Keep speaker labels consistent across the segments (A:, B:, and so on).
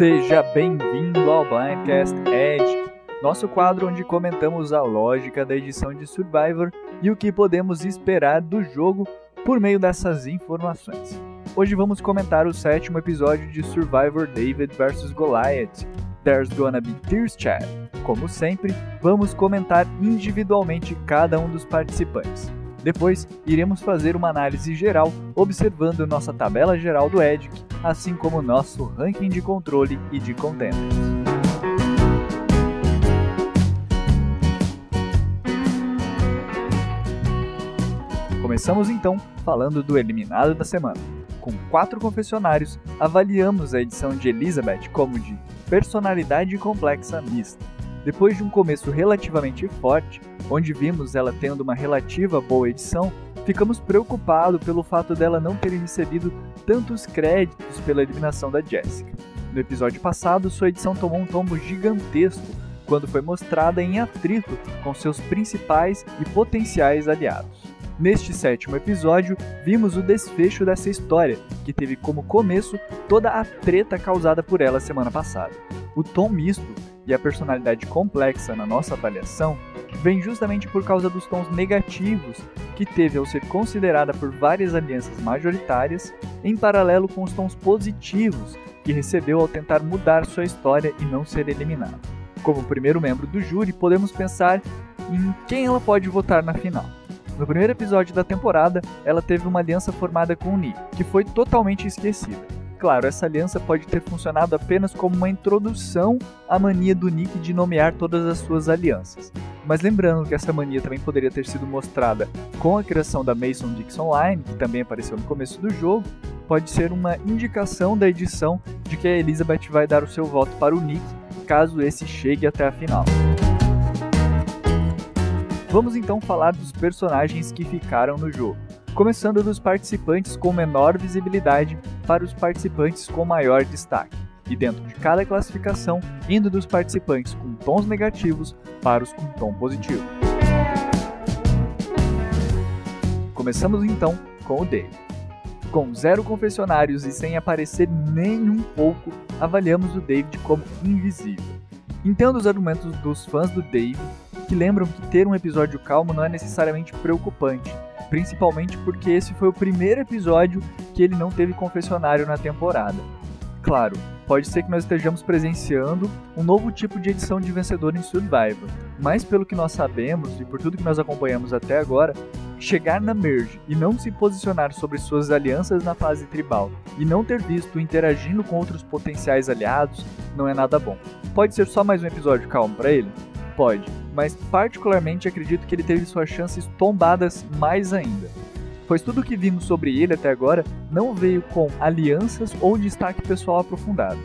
A: Seja bem-vindo ao Blindcast Edge, nosso quadro onde comentamos a lógica da edição de Survivor e o que podemos esperar do jogo por meio dessas informações. Hoje vamos comentar o sétimo episódio de Survivor David vs Goliath, There's Gonna Be Tears Chat. Como sempre, vamos comentar individualmente cada um dos participantes. Depois, iremos fazer uma análise geral observando nossa tabela geral do EDIC, assim como nosso ranking de controle e de contenders. Começamos então falando do eliminado da semana. Com quatro confessionários, avaliamos a edição de Elizabeth como de personalidade complexa mista. Depois de um começo relativamente forte, onde vimos ela tendo uma relativa boa edição, ficamos preocupados pelo fato dela não ter recebido tantos créditos pela eliminação da Jessica. No episódio passado, sua edição tomou um tombo gigantesco quando foi mostrada em atrito com seus principais e potenciais aliados. Neste sétimo episódio, vimos o desfecho dessa história, que teve como começo toda a treta causada por ela semana passada. O tom misto e a personalidade complexa na nossa avaliação vem justamente por causa dos tons negativos que teve ao ser considerada por várias alianças majoritárias, em paralelo com os tons positivos que recebeu ao tentar mudar sua história e não ser eliminada. Como primeiro membro do júri, podemos pensar em quem ela pode votar na final. No primeiro episódio da temporada, ela teve uma aliança formada com o Nick, que foi totalmente esquecida. Claro, essa aliança pode ter funcionado apenas como uma introdução à mania do Nick de nomear todas as suas alianças. Mas lembrando que essa mania também poderia ter sido mostrada com a criação da Mason Dixon Line, que também apareceu no começo do jogo, pode ser uma indicação da edição de que a Elizabeth vai dar o seu voto para o Nick caso esse chegue até a final. Vamos então falar dos personagens que ficaram no jogo começando dos participantes com menor visibilidade para os participantes com maior destaque, e dentro de cada classificação, indo dos participantes com tons negativos para os com tom positivo. Começamos então com o Dave. Com zero confessionários e sem aparecer nem um pouco, avaliamos o David como invisível. Entendo os argumentos dos fãs do Dave, que lembram que ter um episódio calmo não é necessariamente preocupante, principalmente porque esse foi o primeiro episódio que ele não teve confessionário na temporada. Claro, pode ser que nós estejamos presenciando um novo tipo de edição de vencedor em Survivor, mas pelo que nós sabemos e por tudo que nós acompanhamos até agora, chegar na Merge e não se posicionar sobre suas alianças na fase tribal e não ter visto interagindo com outros potenciais aliados não é nada bom. Pode ser só mais um episódio calmo para ele? Pode, mas particularmente acredito que ele teve suas chances tombadas mais ainda. Pois tudo o que vimos sobre ele até agora não veio com alianças ou destaque pessoal aprofundado.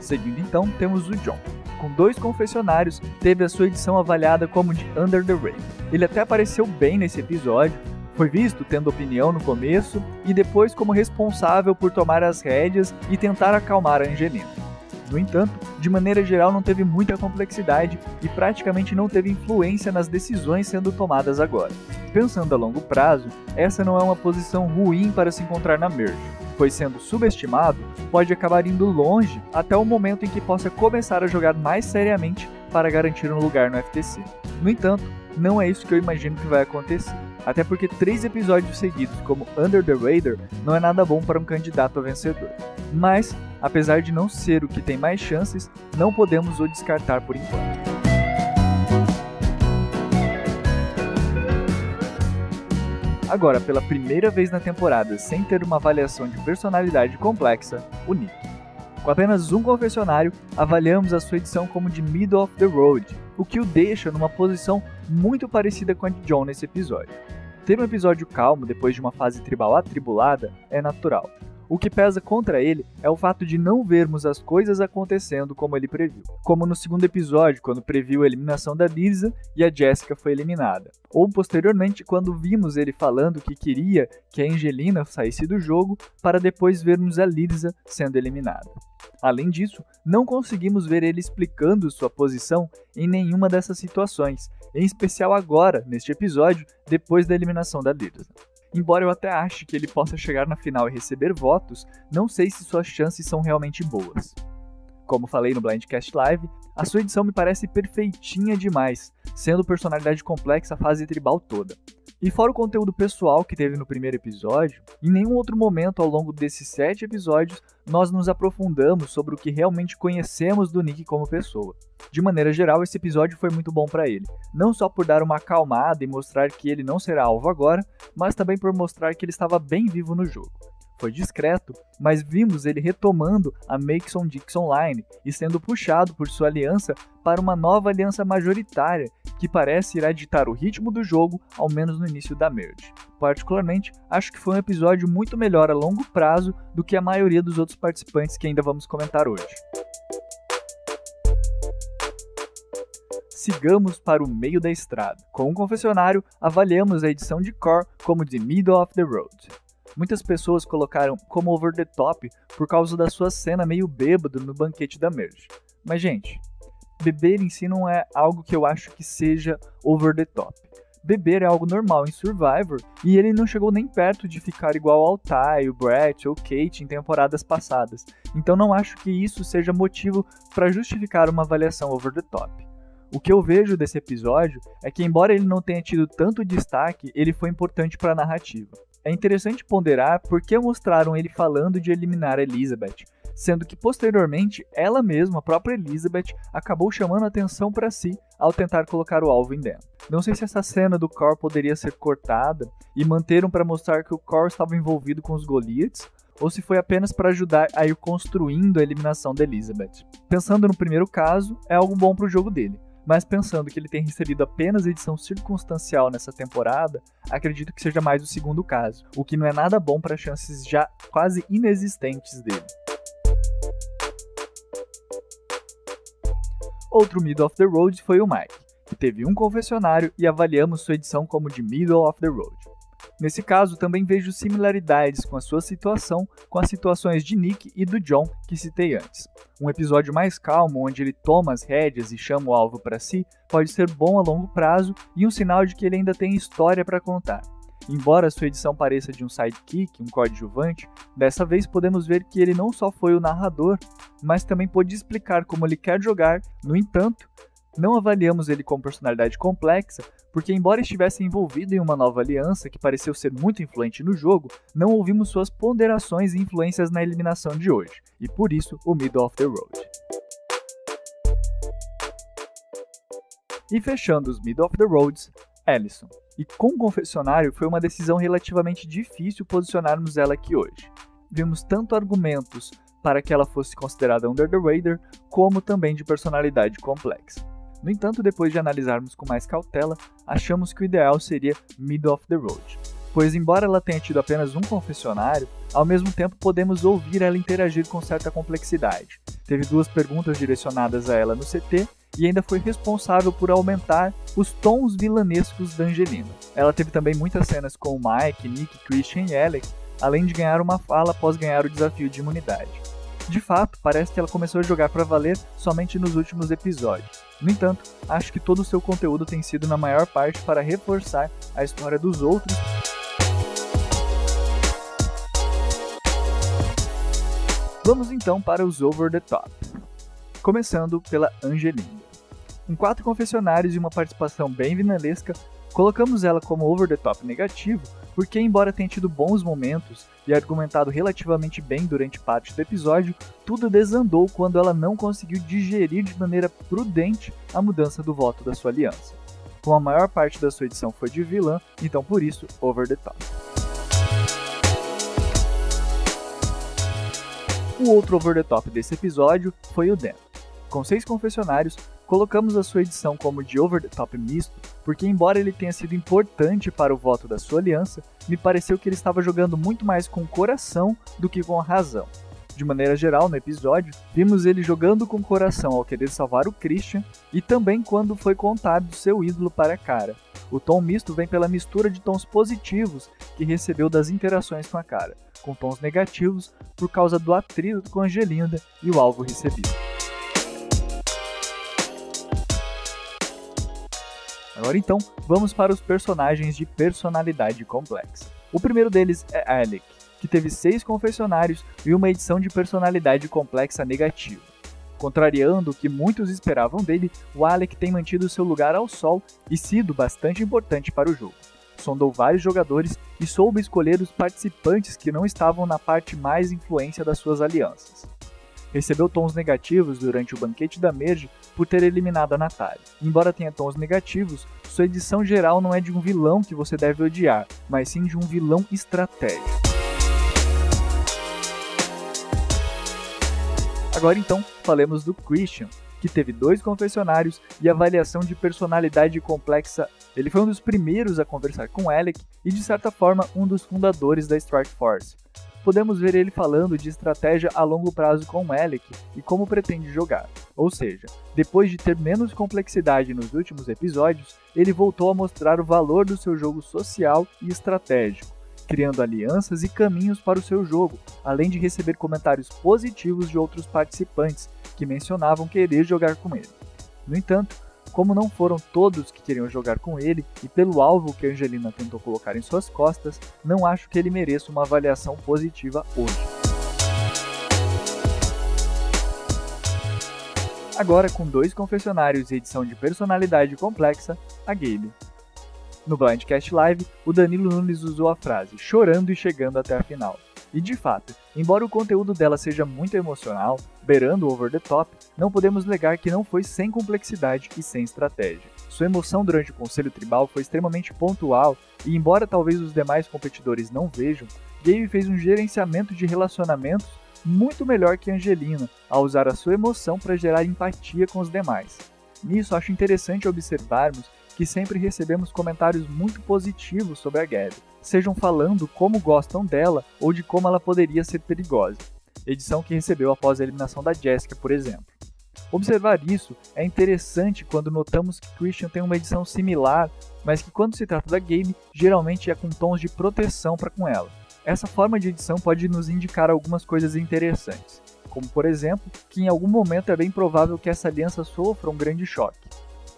A: Seguindo então, temos o John. Com dois confessionários, teve a sua edição avaliada como de Under the Rain. Ele até apareceu bem nesse episódio, foi visto tendo opinião no começo e depois como responsável por tomar as rédeas e tentar acalmar a Angelina. No entanto, de maneira geral não teve muita complexidade e praticamente não teve influência nas decisões sendo tomadas agora. Pensando a longo prazo, essa não é uma posição ruim para se encontrar na Merge, pois sendo subestimado, pode acabar indo longe até o momento em que possa começar a jogar mais seriamente para garantir um lugar no FTC. No entanto, não é isso que eu imagino que vai acontecer. Até porque três episódios seguidos como Under the Radar não é nada bom para um candidato a vencedor. Mas, apesar de não ser o que tem mais chances, não podemos o descartar por enquanto. Agora, pela primeira vez na temporada, sem ter uma avaliação de personalidade complexa, o Nick. Com apenas um confessionário, avaliamos a sua edição como de middle of the road, o que o deixa numa posição muito parecida com a de John nesse episódio. Ter um episódio calmo depois de uma fase tribal atribulada é natural. O que pesa contra ele é o fato de não vermos as coisas acontecendo como ele previu. Como no segundo episódio, quando previu a eliminação da Lisa e a Jessica foi eliminada. Ou posteriormente, quando vimos ele falando que queria que a Angelina saísse do jogo, para depois vermos a Lisa sendo eliminada. Além disso, não conseguimos ver ele explicando sua posição em nenhuma dessas situações, em especial agora, neste episódio, depois da eliminação da Lisa. Embora eu até ache que ele possa chegar na final e receber votos, não sei se suas chances são realmente boas. Como falei no Blindcast Live, a sua edição me parece perfeitinha demais, sendo personalidade complexa a fase tribal toda. E fora o conteúdo pessoal que teve no primeiro episódio, em nenhum outro momento ao longo desses sete episódios nós nos aprofundamos sobre o que realmente conhecemos do Nick como pessoa. De maneira geral, esse episódio foi muito bom para ele, não só por dar uma acalmada e mostrar que ele não será alvo agora, mas também por mostrar que ele estava bem vivo no jogo foi discreto, mas vimos ele retomando a Mason Dixon Line e sendo puxado por sua aliança para uma nova aliança majoritária que parece irá ditar o ritmo do jogo, ao menos no início da merge. Particularmente, acho que foi um episódio muito melhor a longo prazo do que a maioria dos outros participantes que ainda vamos comentar hoje. sigamos para o meio da estrada. Com um confessionário, avaliamos a edição de Core como The Middle of the Road. Muitas pessoas colocaram como over the top por causa da sua cena meio bêbado no banquete da Merge. Mas, gente, beber em si não é algo que eu acho que seja over the top. Beber é algo normal em Survivor e ele não chegou nem perto de ficar igual ao Ty, o Brett ou Kate em temporadas passadas. Então não acho que isso seja motivo para justificar uma avaliação over the top. O que eu vejo desse episódio é que, embora ele não tenha tido tanto destaque, ele foi importante para a narrativa. É interessante ponderar por que mostraram ele falando de eliminar Elizabeth, sendo que posteriormente ela mesma, a própria Elizabeth, acabou chamando a atenção para si ao tentar colocar o alvo em dentro. Não sei se essa cena do Cor poderia ser cortada e manteram para mostrar que o Cor estava envolvido com os Goliaths, ou se foi apenas para ajudar a ir construindo a eliminação da Elizabeth. Pensando no primeiro caso, é algo bom para o jogo dele mas pensando que ele tem recebido apenas edição circunstancial nessa temporada, acredito que seja mais o segundo caso, o que não é nada bom para chances já quase inexistentes dele. Outro Middle of the Road foi o Mike, que teve um confessionário e avaliamos sua edição como de Middle of the Road. Nesse caso, também vejo similaridades com a sua situação com as situações de Nick e do John que citei antes. Um episódio mais calmo, onde ele toma as rédeas e chama o alvo para si, pode ser bom a longo prazo e um sinal de que ele ainda tem história para contar. Embora sua edição pareça de um sidekick, um coadjuvante, dessa vez podemos ver que ele não só foi o narrador, mas também pôde explicar como ele quer jogar, no entanto, não avaliamos ele como personalidade complexa, porque, embora estivesse envolvido em uma nova aliança que pareceu ser muito influente no jogo, não ouvimos suas ponderações e influências na eliminação de hoje, e por isso o Middle of the Road. E fechando os Middle of the Roads, Ellison. E com o confessionário foi uma decisão relativamente difícil posicionarmos ela aqui hoje. Vimos tanto argumentos para que ela fosse considerada under the radar, como também de personalidade complexa. No entanto, depois de analisarmos com mais cautela, achamos que o ideal seria middle of the road, pois embora ela tenha tido apenas um confessionário, ao mesmo tempo podemos ouvir ela interagir com certa complexidade. Teve duas perguntas direcionadas a ela no CT e ainda foi responsável por aumentar os tons vilanescos da Angelina. Ela teve também muitas cenas com Mike, Nick, Christian e Alex, além de ganhar uma fala após ganhar o desafio de imunidade. De fato, parece que ela começou a jogar para valer somente nos últimos episódios. No entanto, acho que todo o seu conteúdo tem sido na maior parte para reforçar a história dos outros. Vamos então para os over the top. Começando pela Angelina. Com quatro confessionários e uma participação bem vinalesca, colocamos ela como over the top negativo porque, embora tenha tido bons momentos e argumentado relativamente bem durante parte do episódio, tudo desandou quando ela não conseguiu digerir de maneira prudente a mudança do voto da sua aliança. Como a maior parte da sua edição foi de vilã, então por isso, over the top. O outro over the top desse episódio foi o Dan. Com seis confessionários, Colocamos a sua edição como de over the top misto, porque embora ele tenha sido importante para o voto da sua aliança, me pareceu que ele estava jogando muito mais com o coração do que com a razão. De maneira geral, no episódio, vimos ele jogando com o coração ao querer salvar o Christian e também quando foi contado seu ídolo para a cara. O tom misto vem pela mistura de tons positivos que recebeu das interações com a cara, com tons negativos por causa do atrito com Angelinda e o alvo recebido. Agora então, vamos para os personagens de personalidade complexa. O primeiro deles é Alec, que teve seis confessionários e uma edição de personalidade complexa negativa. Contrariando o que muitos esperavam dele, o Alec tem mantido seu lugar ao sol e sido bastante importante para o jogo. Sondou vários jogadores e soube escolher os participantes que não estavam na parte mais influência das suas alianças recebeu tons negativos durante o banquete da Merge por ter eliminado a Natália. Embora tenha tons negativos, sua edição geral não é de um vilão que você deve odiar, mas sim de um vilão estratégico. Agora então, falemos do Christian, que teve dois confessionários e avaliação de personalidade complexa. Ele foi um dos primeiros a conversar com Alec e, de certa forma, um dos fundadores da Strike Force podemos ver ele falando de estratégia a longo prazo com Alec e como pretende jogar. Ou seja, depois de ter menos complexidade nos últimos episódios, ele voltou a mostrar o valor do seu jogo social e estratégico, criando alianças e caminhos para o seu jogo, além de receber comentários positivos de outros participantes que mencionavam querer jogar com ele. No entanto, como não foram todos que queriam jogar com ele, e pelo alvo que Angelina tentou colocar em suas costas, não acho que ele mereça uma avaliação positiva hoje. Agora, com dois confessionários e edição de personalidade complexa, a Gabe. No Blindcast Live, o Danilo Nunes usou a frase chorando e chegando até a final. E de fato, embora o conteúdo dela seja muito emocional, beirando over the top, não podemos negar que não foi sem complexidade e sem estratégia. Sua emoção durante o Conselho Tribal foi extremamente pontual e, embora talvez os demais competidores não vejam, Gabe fez um gerenciamento de relacionamentos muito melhor que Angelina, ao usar a sua emoção para gerar empatia com os demais. Nisso, acho interessante observarmos que sempre recebemos comentários muito positivos sobre a Gabi, sejam falando como gostam dela ou de como ela poderia ser perigosa. Edição que recebeu após a eliminação da Jessica, por exemplo. Observar isso é interessante quando notamos que Christian tem uma edição similar, mas que quando se trata da game, geralmente é com tons de proteção para com ela. Essa forma de edição pode nos indicar algumas coisas interessantes, como por exemplo, que em algum momento é bem provável que essa aliança sofra um grande choque.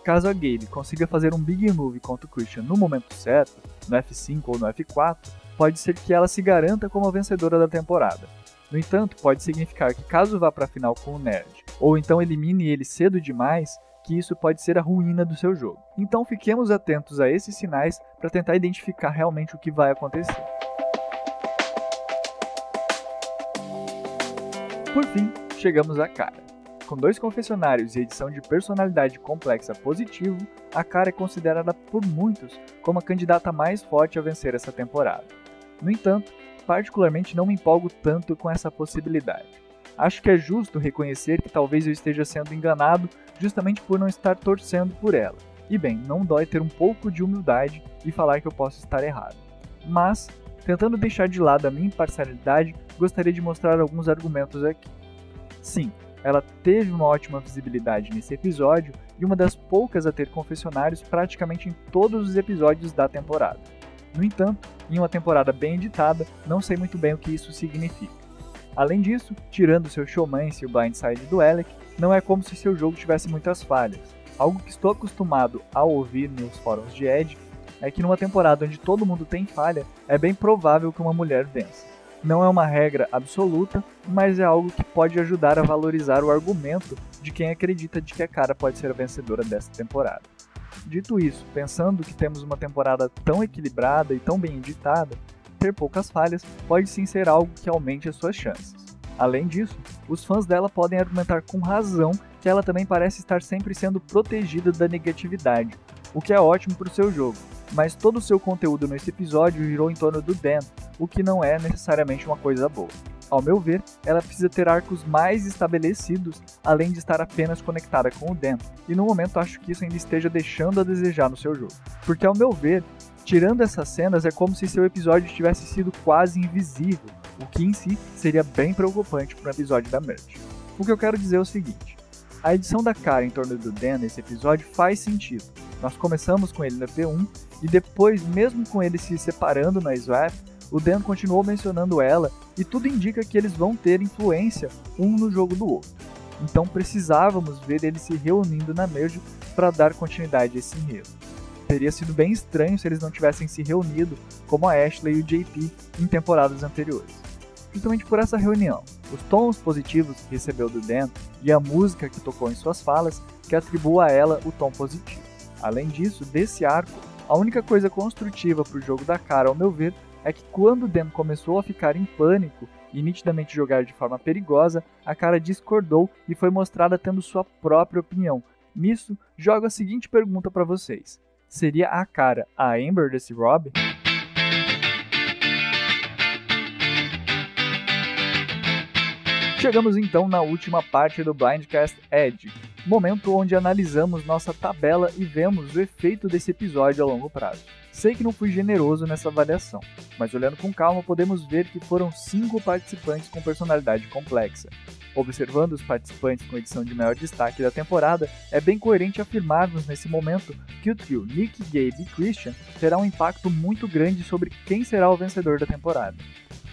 A: Caso a Gabe consiga fazer um big move contra o Christian no momento certo, no F5 ou no F4, pode ser que ela se garanta como a vencedora da temporada. No entanto, pode significar que caso vá para a final com o Nerd, ou então elimine ele cedo demais, que isso pode ser a ruína do seu jogo. Então fiquemos atentos a esses sinais para tentar identificar realmente o que vai acontecer. Por fim, chegamos a cara. Com dois confessionários e edição de personalidade complexa positivo, a Cara é considerada por muitos como a candidata mais forte a vencer essa temporada. No entanto, particularmente não me empolgo tanto com essa possibilidade. Acho que é justo reconhecer que talvez eu esteja sendo enganado justamente por não estar torcendo por ela. E bem, não dói ter um pouco de humildade e falar que eu posso estar errado. Mas, tentando deixar de lado a minha imparcialidade, gostaria de mostrar alguns argumentos aqui. Sim, ela teve uma ótima visibilidade nesse episódio e uma das poucas a ter confessionários praticamente em todos os episódios da temporada. No entanto, em uma temporada bem editada, não sei muito bem o que isso significa. Além disso, tirando seu showmance e o blindside do Alec, não é como se seu jogo tivesse muitas falhas. Algo que estou acostumado a ouvir nos fóruns de Ed é que numa temporada onde todo mundo tem falha, é bem provável que uma mulher vença. Não é uma regra absoluta, mas é algo que pode ajudar a valorizar o argumento de quem acredita de que a cara pode ser a vencedora desta temporada. Dito isso, pensando que temos uma temporada tão equilibrada e tão bem editada, ter poucas falhas pode sim ser algo que aumente as suas chances. Além disso, os fãs dela podem argumentar com razão que ela também parece estar sempre sendo protegida da negatividade, o que é ótimo para o seu jogo, mas todo o seu conteúdo nesse episódio girou em torno do Dan, o que não é necessariamente uma coisa boa. Ao meu ver, ela precisa ter arcos mais estabelecidos, além de estar apenas conectada com o Dan, e no momento acho que isso ainda esteja deixando a desejar no seu jogo. Porque ao meu ver, tirando essas cenas é como se seu episódio tivesse sido quase invisível, o que em si seria bem preocupante para um episódio da Merge. O que eu quero dizer é o seguinte: a edição da cara em torno do Dan nesse episódio faz sentido. Nós começamos com ele na P1 e depois, mesmo com ele se separando na Swap, o Dan continuou mencionando ela e tudo indica que eles vão ter influência um no jogo do outro. Então precisávamos ver eles se reunindo na Merge para dar continuidade a esse enredo. Teria sido bem estranho se eles não tivessem se reunido como a Ashley e o JP em temporadas anteriores. Justamente por essa reunião, os tons positivos que recebeu do Dan e a música que tocou em suas falas que atribua a ela o tom positivo. Além disso, desse arco, a única coisa construtiva para o jogo da cara, ao meu ver, é que quando Dan começou a ficar em pânico e nitidamente jogar de forma perigosa, a cara discordou e foi mostrada tendo sua própria opinião. Nisso, jogo a seguinte pergunta para vocês: seria a cara a Amber desse Rob? Chegamos então na última parte do Blindcast Edge, momento onde analisamos nossa tabela e vemos o efeito desse episódio a longo prazo. Sei que não fui generoso nessa avaliação, mas olhando com calma podemos ver que foram cinco participantes com personalidade complexa. Observando os participantes com edição de maior destaque da temporada, é bem coerente afirmarmos nesse momento que o trio Nick, Gabe e Christian terá um impacto muito grande sobre quem será o vencedor da temporada.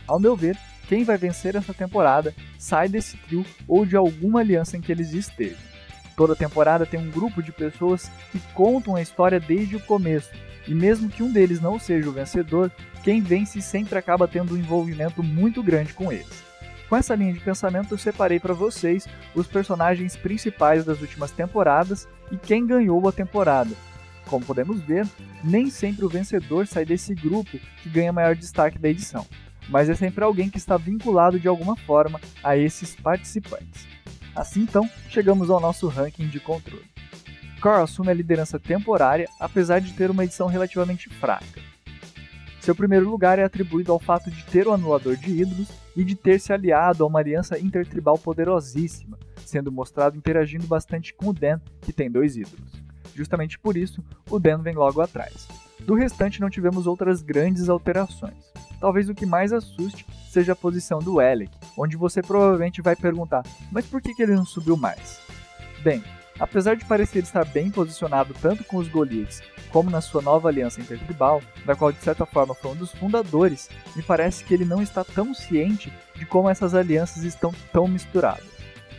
A: Ao meu ver, quem vai vencer essa temporada sai desse trio ou de alguma aliança em que eles estejam. Toda temporada tem um grupo de pessoas que contam a história desde o começo, e mesmo que um deles não seja o vencedor, quem vence sempre acaba tendo um envolvimento muito grande com eles. Com essa linha de pensamento, eu separei para vocês os personagens principais das últimas temporadas e quem ganhou a temporada. Como podemos ver, nem sempre o vencedor sai desse grupo que ganha maior destaque da edição mas é sempre alguém que está vinculado de alguma forma a esses participantes. Assim então, chegamos ao nosso ranking de controle. Carl assume a liderança temporária, apesar de ter uma edição relativamente fraca. Seu primeiro lugar é atribuído ao fato de ter o anulador de ídolos e de ter se aliado a uma aliança intertribal poderosíssima, sendo mostrado interagindo bastante com o Dan, que tem dois ídolos. Justamente por isso, o Dan vem logo atrás. Do restante, não tivemos outras grandes alterações. Talvez o que mais assuste seja a posição do Alec, onde você provavelmente vai perguntar: mas por que, ele não subiu mais? Bem, apesar de parecer estar bem posicionado tanto com os Goliaths como na sua nova aliança intertribal, da qual de certa forma foi um dos fundadores, me parece que ele não está tão ciente de como essas alianças estão tão misturadas.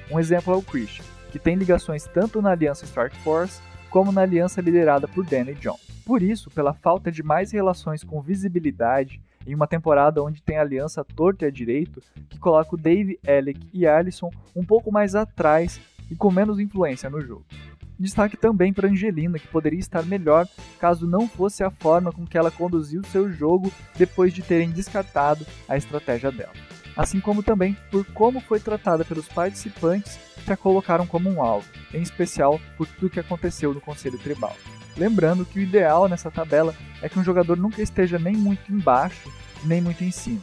A: Um exemplo é o Christian, que tem ligações tanto na aliança Stark Force como na aliança liderada por Danny John. Por isso, pela falta de mais relações com visibilidade em uma temporada onde tem aliança torta e a direito, que coloca o Dave, Alec e Allison um pouco mais atrás e com menos influência no jogo. Destaque também para Angelina, que poderia estar melhor caso não fosse a forma com que ela conduziu seu jogo depois de terem descartado a estratégia dela. Assim como também por como foi tratada pelos participantes que a colocaram como um alvo, em especial por tudo que aconteceu no Conselho Tribal. Lembrando que o ideal nessa tabela é que um jogador nunca esteja nem muito embaixo, nem muito em cima,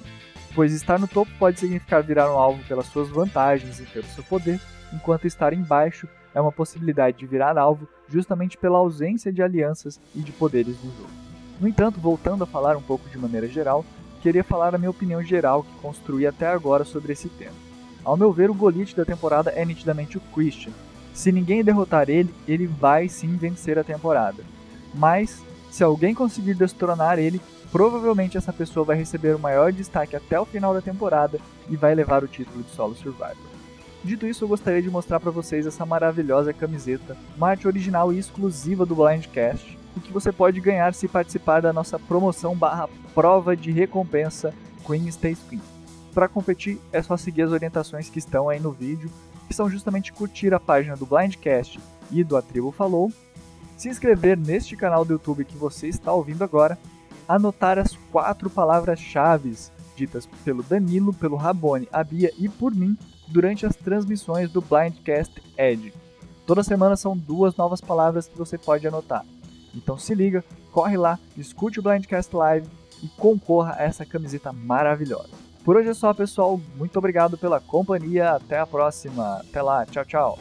A: pois estar no topo pode significar virar um alvo pelas suas vantagens e pelo seu poder, enquanto estar embaixo é uma possibilidade de virar alvo justamente pela ausência de alianças e de poderes no jogo. No entanto, voltando a falar um pouco de maneira geral, queria falar a minha opinião geral que construí até agora sobre esse tema. Ao meu ver, o Golite da temporada é nitidamente o Christian. Se ninguém derrotar ele, ele vai sim vencer a temporada. Mas, se alguém conseguir destronar ele, provavelmente essa pessoa vai receber o maior destaque até o final da temporada e vai levar o título de Solo Survivor. Dito isso, eu gostaria de mostrar para vocês essa maravilhosa camiseta, uma arte original e exclusiva do Blindcast, o que você pode ganhar se participar da nossa promoção barra prova de recompensa Queen Stays Queen. Para competir, é só seguir as orientações que estão aí no vídeo, que são justamente curtir a página do Blindcast e do A Tribo Falou, se inscrever neste canal do YouTube que você está ouvindo agora, anotar as quatro palavras-chave ditas pelo Danilo, pelo Rabone, a Bia e por mim durante as transmissões do Blindcast Edge. Toda semana são duas novas palavras que você pode anotar. Então se liga, corre lá, escute o Blindcast Live e concorra a essa camiseta maravilhosa. Por hoje é só, pessoal. Muito obrigado pela companhia. Até a próxima. Até lá. Tchau, tchau.